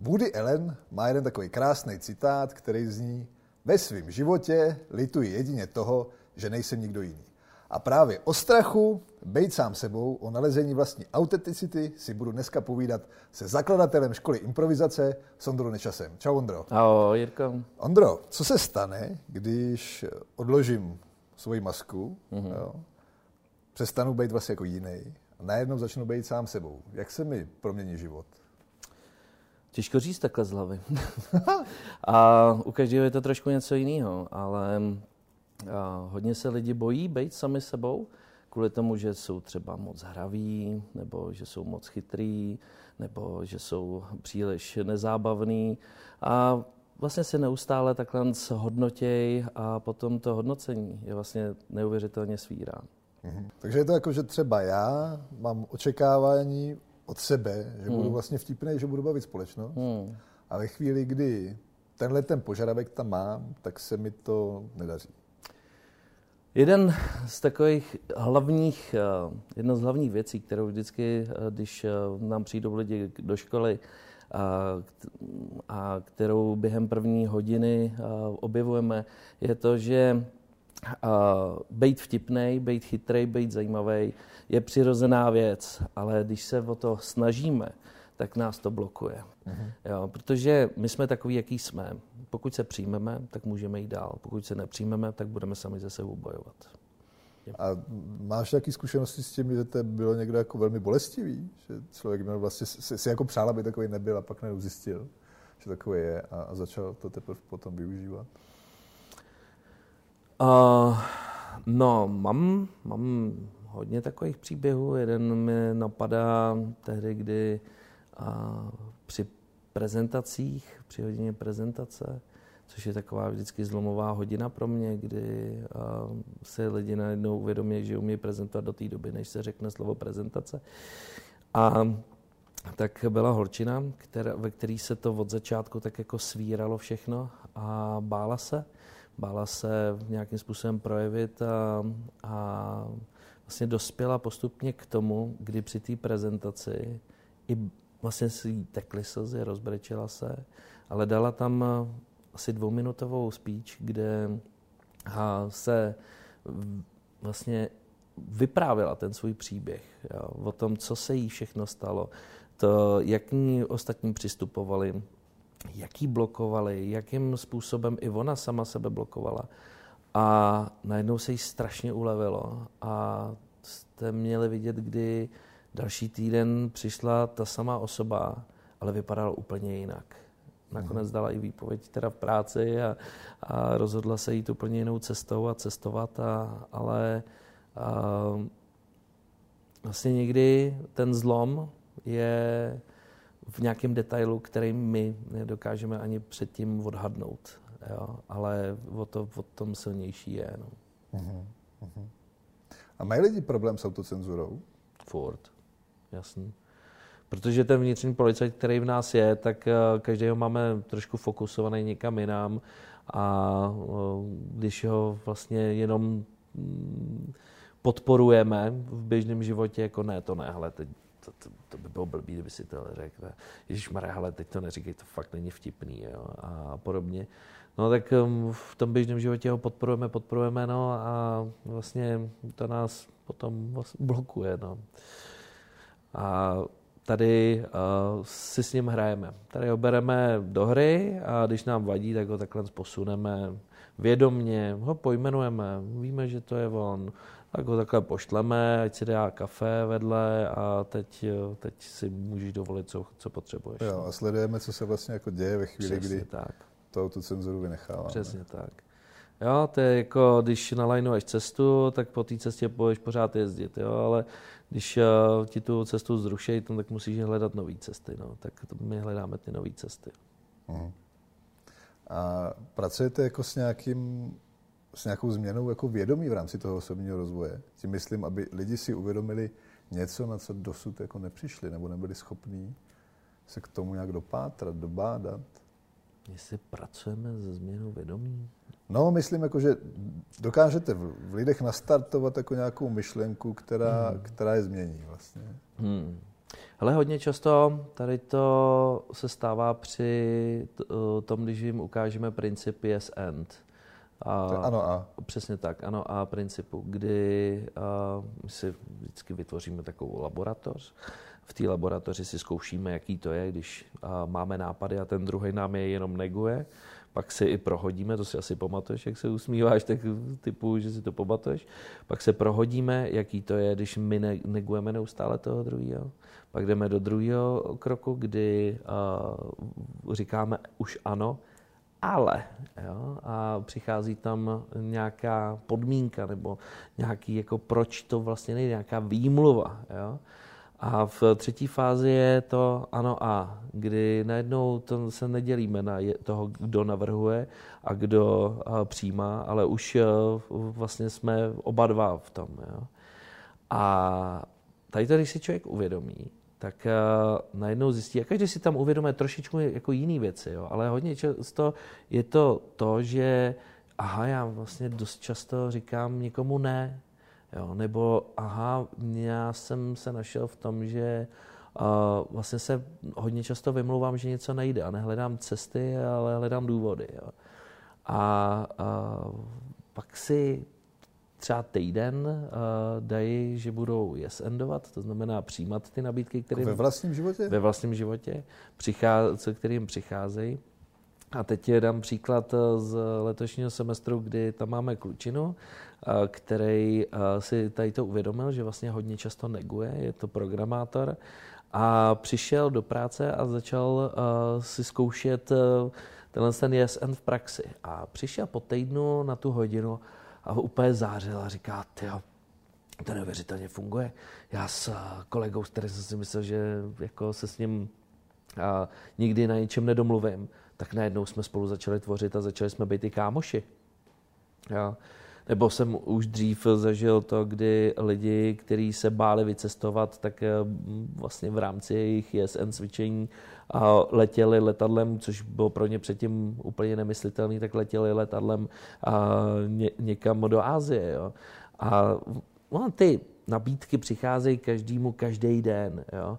Woody Allen má jeden takový krásný citát, který zní Ve svém životě lituji jedině toho, že nejsem nikdo jiný. A právě o strachu, být sám sebou, o nalezení vlastní autenticity si budu dneska povídat se zakladatelem školy improvizace s Ondrou Nečasem. Čau Ondro. Ahoj Jirko. Ondro, co se stane, když odložím svoji masku, mm-hmm. jo, přestanu být vlastně jako jiný a najednou začnu být sám sebou? Jak se mi promění život? Těžko říct takhle z hlavy. a u každého je to trošku něco jiného, ale a hodně se lidi bojí být sami sebou, kvůli tomu, že jsou třeba moc hraví, nebo že jsou moc chytrý, nebo že jsou příliš nezábavný. A vlastně se neustále takhle hodnotěj a potom to hodnocení je vlastně neuvěřitelně svírá. Mhm. Takže je to jako, že třeba já mám očekávání od sebe, že budu hmm. vlastně vtipný, že budu bavit společnost. Hmm. A ve chvíli, kdy tenhle ten požadavek tam mám, tak se mi to nedaří. Jeden z takových hlavních, eh, jedna z hlavních věcí, kterou vždycky, eh, když eh, nám přijdou lidi do školy, a kterou během první hodiny objevujeme, je to, že být vtipný, být chytrý, být zajímavý je přirozená věc, ale když se o to snažíme, tak nás to blokuje. Uh-huh. Jo, protože my jsme takový, jaký jsme. Pokud se přijmeme, tak můžeme jít dál. Pokud se nepřijmeme, tak budeme sami ze sebou bojovat. A máš nějaké zkušenosti s tím, že to bylo někdo jako velmi bolestivý? Že člověk měl vlastně si, si jako přál, aby takový nebyl a pak zjistil, že takový je a, a začal to teprve potom využívat? Uh, no, mám, mám hodně takových příběhů. Jeden mi napadá tehdy, kdy uh, při prezentacích, při hodině prezentace, což je taková vždycky zlomová hodina pro mě, kdy uh, se lidi najednou uvědomí, že umí prezentovat do té doby, než se řekne slovo prezentace. A tak byla holčina, která, ve který se to od začátku tak jako svíralo všechno a bála se bála se nějakým způsobem projevit a, a vlastně dospěla postupně k tomu, kdy při té prezentaci i vlastně si tekly slzy, rozbrečela se, ale dala tam asi dvouminutovou speech, kde se vlastně vyprávěla ten svůj příběh jo, o tom, co se jí všechno stalo, to, jak ní ostatní přistupovali, jaký blokovali, jakým způsobem i ona sama sebe blokovala. A najednou se jí strašně ulevilo a jste měli vidět, kdy další týden přišla ta samá osoba, ale vypadala úplně jinak. Nakonec mhm. dala i výpověď teda v práci a, a rozhodla se jít úplně jinou cestou a cestovat, a, ale a, vlastně někdy ten zlom je v nějakém detailu, který my nedokážeme ani předtím odhadnout. Jo? Ale o, to, o tom silnější je. No. Uh-huh, uh-huh. A mají lidi problém s autocenzurou? Ford, jasný. Protože ten vnitřní policajt, který v nás je, tak uh, každého máme trošku fokusovaný někam jinam a uh, když ho vlastně jenom mm, podporujeme v běžném životě, jako ne, to ne, hele, teď to, to, to by bylo blbý, kdyby si to řekl. Ježíš ale teď to neříkej, to fakt není vtipný jo, a podobně. No tak um, v tom běžném životě ho podporujeme, podporujeme, no a vlastně to nás potom vlastně blokuje, no. A tady uh, si s ním hrajeme. Tady ho bereme do hry a když nám vadí, tak ho takhle posuneme vědomně, ho pojmenujeme, víme, že to je on, tak ho takhle pošleme, ať si dá kafe vedle a teď, teď si můžeš dovolit, co, co potřebuješ. Jo, a sledujeme, co se vlastně jako děje ve chvíli, Přesně kdy tak. to tu cenzuru vynecháváme. Přesně tak. Jo, to je jako, když nalajnuješ cestu, tak po té cestě budeš pořád jezdit, jo, ale když uh, ti tu cestu zrušejí, tak musíš hledat nové cesty, no, tak my hledáme ty nové cesty. Uh-huh. A pracujete jako s nějakým s nějakou změnou jako vědomí v rámci toho osobního rozvoje. Tím myslím, aby lidi si uvědomili něco, na co dosud jako nepřišli nebo nebyli schopní se k tomu nějak dopátrat, dobádat. Jestli pracujeme se změnou vědomí? No, myslím, jako, že dokážete v lidech nastartovat jako nějakou myšlenku, která, hmm. která je změní vlastně. Hmm. Ale hodně často tady to se stává při tom, když jim ukážeme princip yes and. A, ano a. Přesně tak, ano a principu, kdy a, my si vždycky vytvoříme takovou laboratoř. V té laboratoři si zkoušíme, jaký to je, když a, máme nápady a ten druhý nám je jenom neguje pak si i prohodíme, to si asi pamatuješ, jak se usmíváš, tak typu, že si to pamatuješ. Pak se prohodíme, jaký to je, když my negujeme neustále toho druhého. Pak jdeme do druhého kroku, kdy uh, říkáme už ano, ale jo, a přichází tam nějaká podmínka nebo nějaký, jako proč to vlastně nejde, nějaká výmluva. Jo. A v třetí fázi je to ano a, kdy najednou to se nedělíme na toho, kdo navrhuje a kdo přijímá, ale už vlastně jsme oba dva v tom. Jo. A tady to, když si člověk uvědomí, tak najednou zjistí, a každý si tam uvědomuje trošičku jako jiný věci, jo, ale hodně často je to to, že aha, já vlastně dost často říkám někomu ne, Jo? Nebo aha, já jsem se našel v tom, že uh, vlastně se hodně často vymlouvám, že něco nejde a nehledám cesty, ale hledám důvody. Jo? A uh, pak si třeba týden uh, dají, že budou yes endovat, to znamená přijímat ty nabídky, které... Ve vlastním životě? Ve vlastním životě, přichá, kterým přicházejí. A teď je dám příklad z letošního semestru, kdy tam máme klučinu, který si tady to uvědomil, že vlastně hodně často neguje, je to programátor, a přišel do práce a začal si zkoušet tenhle ten yes and v praxi. A přišel po týdnu na tu hodinu a úplně zářil a říká, jo, to neuvěřitelně funguje. Já s kolegou, s kterým jsem si myslel, že jako se s ním a nikdy na něčem nedomluvím, tak najednou jsme spolu začali tvořit a začali jsme být i kámoši. Jo. Nebo jsem už dřív zažil to, kdy lidi, kteří se báli vycestovat, tak eh, vlastně v rámci jejich JSN cvičení a letěli letadlem, což bylo pro ně předtím úplně nemyslitelné, tak letěli letadlem a ně, někam do Ázie. Jo. A no, ty nabídky přicházejí každému každý den. Jo?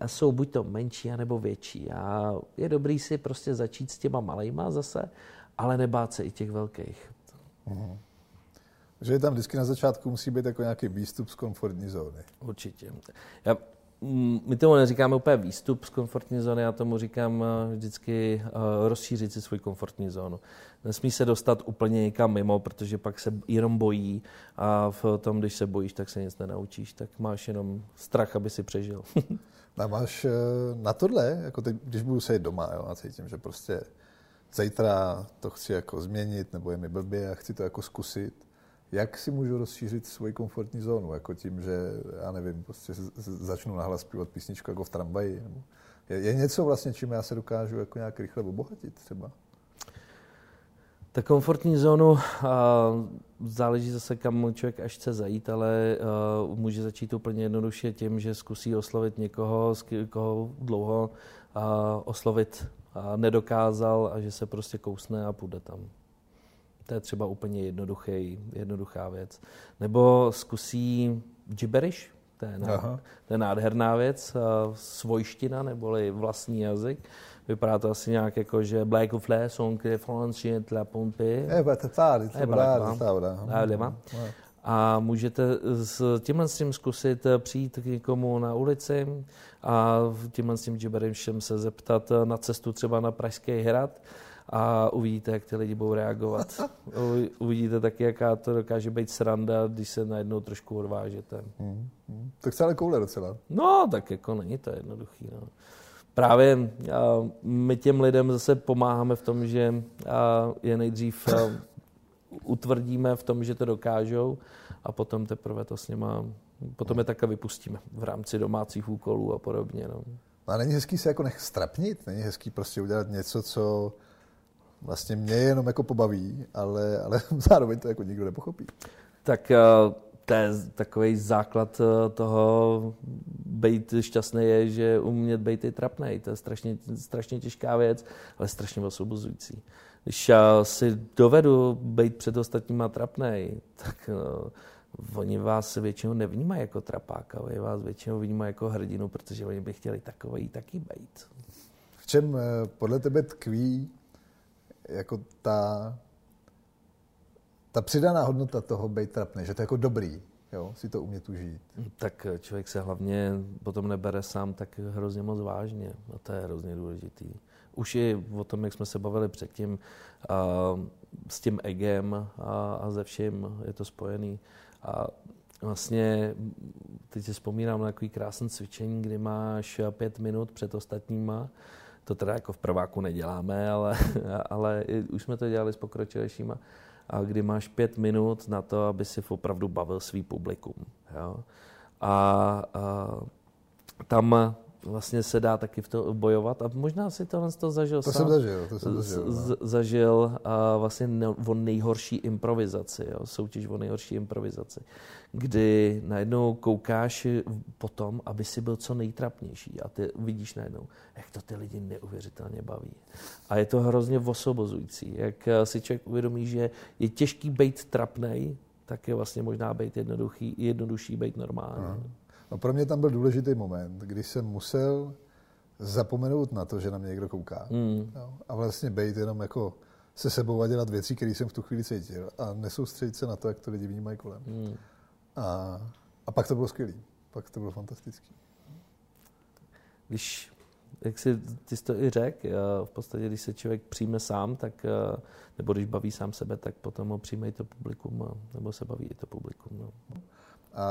A jsou buď to menší, anebo větší. A je dobrý si prostě začít s těma malejma zase, ale nebát se i těch velkých. Mm. Že tam vždycky na začátku musí být jako nějaký výstup z komfortní zóny. Určitě. Já, mm, my tomu neříkáme úplně výstup z komfortní zóny, já tomu říkám eh, vždycky uh, rozšířit si svůj komfortní zónu. Nesmí se dostat úplně někam mimo, protože pak se jenom bojí a v tom, když se bojíš, tak se nic nenaučíš, tak máš jenom strach, aby si přežil. a máš eh, na tohle, jako teď, když budu sedět doma jo, a cítím, že prostě zítra to chci jako změnit, nebo je mi blbě a chci to jako zkusit, jak si můžu rozšířit svoji komfortní zónu, jako tím, že, já nevím, prostě začnu nahlas zpívat písničku jako v tramvaji. Je, je něco vlastně, čím já se dokážu jako nějak rychle obohatit třeba? Ta komfortní zónu a záleží zase, kam člověk až chce zajít, ale uh, může začít úplně jednoduše tím, že zkusí oslovit někoho, koho dlouho uh, oslovit uh, nedokázal a že se prostě kousne a půjde tam. To je třeba úplně jednoduchý, jednoduchá věc. Nebo zkusí gibberish, to je, nád, to je nádherná věc, svojština neboli vlastní jazyk. Vypadá to asi nějak jako, že Black of Flash, on que francien la pompe. Eh, beh, tari, a můžete s tímhle s tím zkusit přijít k někomu na ulici a tímhle s tím gibberišem se zeptat na cestu třeba na Pražský hrad a uvidíte, jak ty lidi budou reagovat. uvidíte taky, jaká to dokáže být sranda, když se najednou trošku odvážete. Hmm, hmm. Tak se ale koule docela. No, tak jako není to jednoduchý. No. Právě a, my těm lidem zase pomáháme v tom, že a, je nejdřív a, utvrdíme v tom, že to dokážou a potom teprve to s nima, potom je také vypustíme v rámci domácích úkolů a podobně. No. A není hezký se jako nech strapnit? Není hezký prostě udělat něco, co vlastně mě jenom jako pobaví, ale, ale zároveň to jako nikdo nepochopí. Tak eh, to je takový základ eh, toho být šťastný je, že umět být i trapný. To je strašně, strašně těžká věc, ale strašně osvobozující. Když já si dovedu být před ostatníma trapný, tak oni vás většinou nevnímají jako trapáka, oni vás většinou vnímají jako hrdinu, protože oni by chtěli takový taky být. V čem eh, podle tebe tkví jako ta, ta přidaná hodnota toho být trapný, že to je jako dobrý, jo, si to umět užít. Tak člověk se hlavně potom nebere sám tak hrozně moc vážně a to je hrozně důležitý. Už i o tom, jak jsme se bavili předtím, a s tím egem a, a ze vším je to spojený. A vlastně teď si vzpomínám na takový krásný cvičení, kdy máš pět minut před ostatníma. To teda jako v prváku neděláme, ale, ale už jsme to dělali s pokročilejšíma. A kdy máš pět minut na to, aby si opravdu bavil svý publikum. Jo? A, a tam vlastně se dá taky v to bojovat a možná si tohle to zažil To sám. jsem zažil, to jsem zažil. Z, No. zažil a vlastně ne, o nejhorší improvizaci, jo, soutěž o nejhorší improvizaci, kdy najednou koukáš po tom, aby si byl co nejtrapnější a ty vidíš najednou, jak to ty lidi neuvěřitelně baví. A je to hrozně osobozující, jak eh, si člověk uvědomí, že je těžký být trapnej, tak je vlastně možná být jednoduchý, jednodušší být normální. Aha. No pro mě tam byl důležitý moment, kdy jsem musel zapomenout na to, že na mě někdo kouká. Mm. Jo? A vlastně být jenom jako se sebou a dělat věci, které jsem v tu chvíli cítil a nesoustředit se na to, jak to lidi vnímají kolem. Mm. A, a pak to bylo skvělý. Pak to bylo fantastický. Když, jak jsi, ty jsi to i řekl, v podstatě, když se člověk přijme sám, tak, eh, nebo když baví sám sebe, tak potom ho přijme i to publikum, eh, nebo se baví i to publikum. No. A,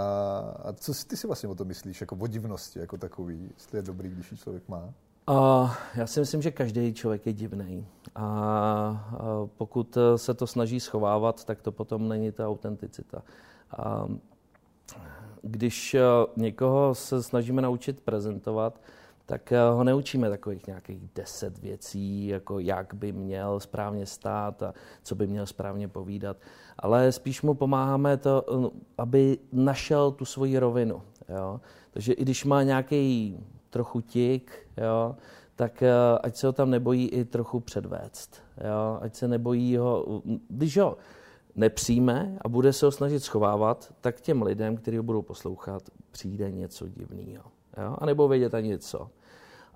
a co si ty si vlastně o to myslíš, jako o divnosti, jako takový, jestli je dobrý, když ji člověk má? A já si myslím, že každý člověk je divný. A, pokud se to snaží schovávat, tak to potom není ta autenticita. Když eh, někoho se snažíme naučit prezentovat, tak eh, ho neučíme takových nějakých deset věcí, jako jak by měl správně stát a co by měl správně povídat, ale spíš mu pomáháme to, eh, aby našel tu svoji rovinu. Jo? Takže i když má nějaký trochu tik, jo, tak ať se ho tam nebojí i trochu předvést. Jo? Ať se nebojí ho, když ho nepřijme a bude se ho snažit schovávat, tak těm lidem, kteří ho budou poslouchat, přijde něco divného. A nebo vědět ani co.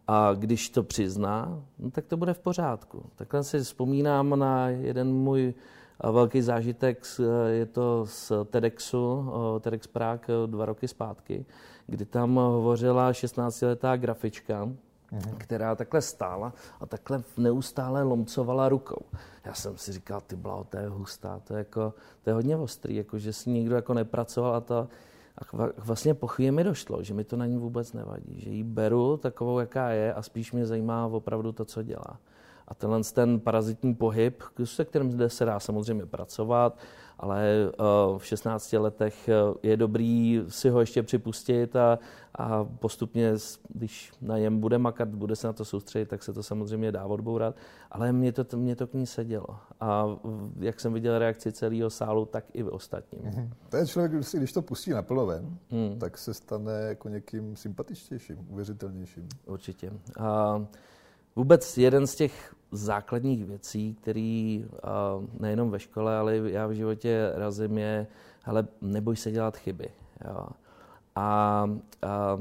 A když to přizná, no, tak to bude v pořádku. Takhle si vzpomínám na jeden můj velký zážitek, je to z TEDxu, TEDx Prague dva roky zpátky, kdy tam hovořila 16-letá grafička, Uhum. která takhle stála a takhle neustále lomcovala rukou. Já jsem si říkal, ty bláho, to je hustá, to je, jako, to je hodně ostrý, jako, že si nikdo jako nepracoval a to, a vlastně po chvíli mi došlo, že mi to na ní vůbec nevadí, že ji beru takovou, jaká je a spíš mě zajímá opravdu to, co dělá. A tenhle ten parazitní pohyb, se kterým se dá samozřejmě pracovat, ale v 16 letech je dobrý si ho ještě připustit a, a postupně, když na něm bude makat, bude se na to soustředit, tak se to samozřejmě dá odbourat. Ale mě to, mě to k ní sedělo. A jak jsem viděl reakci celého sálu, tak i v ostatním. Mm-hmm. Je člověk, když to pustí na ven, mm. tak se stane jako někým sympatičtějším, uvěřitelnějším. Určitě. A vůbec jeden z těch základních věcí, který nejenom ve škole, ale já v životě razím je, hele, neboj se dělat chyby. Jo. A, a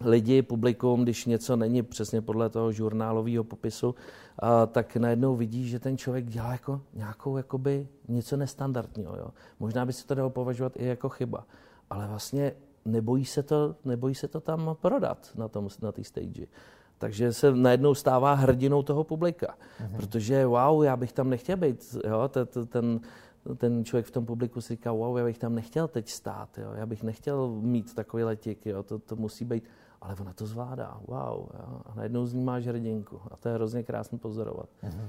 lidi, publikum, když něco není přesně podle toho žurnálového popisu, a, tak najednou vidí, že ten člověk dělá jako nějakou jakoby něco nestandardního. Jo. Možná by se to dalo považovat i jako chyba, ale vlastně nebojí se to, nebojí se to tam prodat na té na stage. Takže se najednou stává hrdinou toho publika. Mm-hmm. Protože wow, já bych tam nechtěl být. Jo? Ten, ten člověk v tom publiku si říká, wow, já bych tam nechtěl teď stát. Jo? Já bych nechtěl mít takový letik. Jo? To, to musí být. Ale ona to zvládá. Wow. Jo? A najednou z ní máš hrdinku. A to je hrozně krásný pozorovat. Mm-hmm.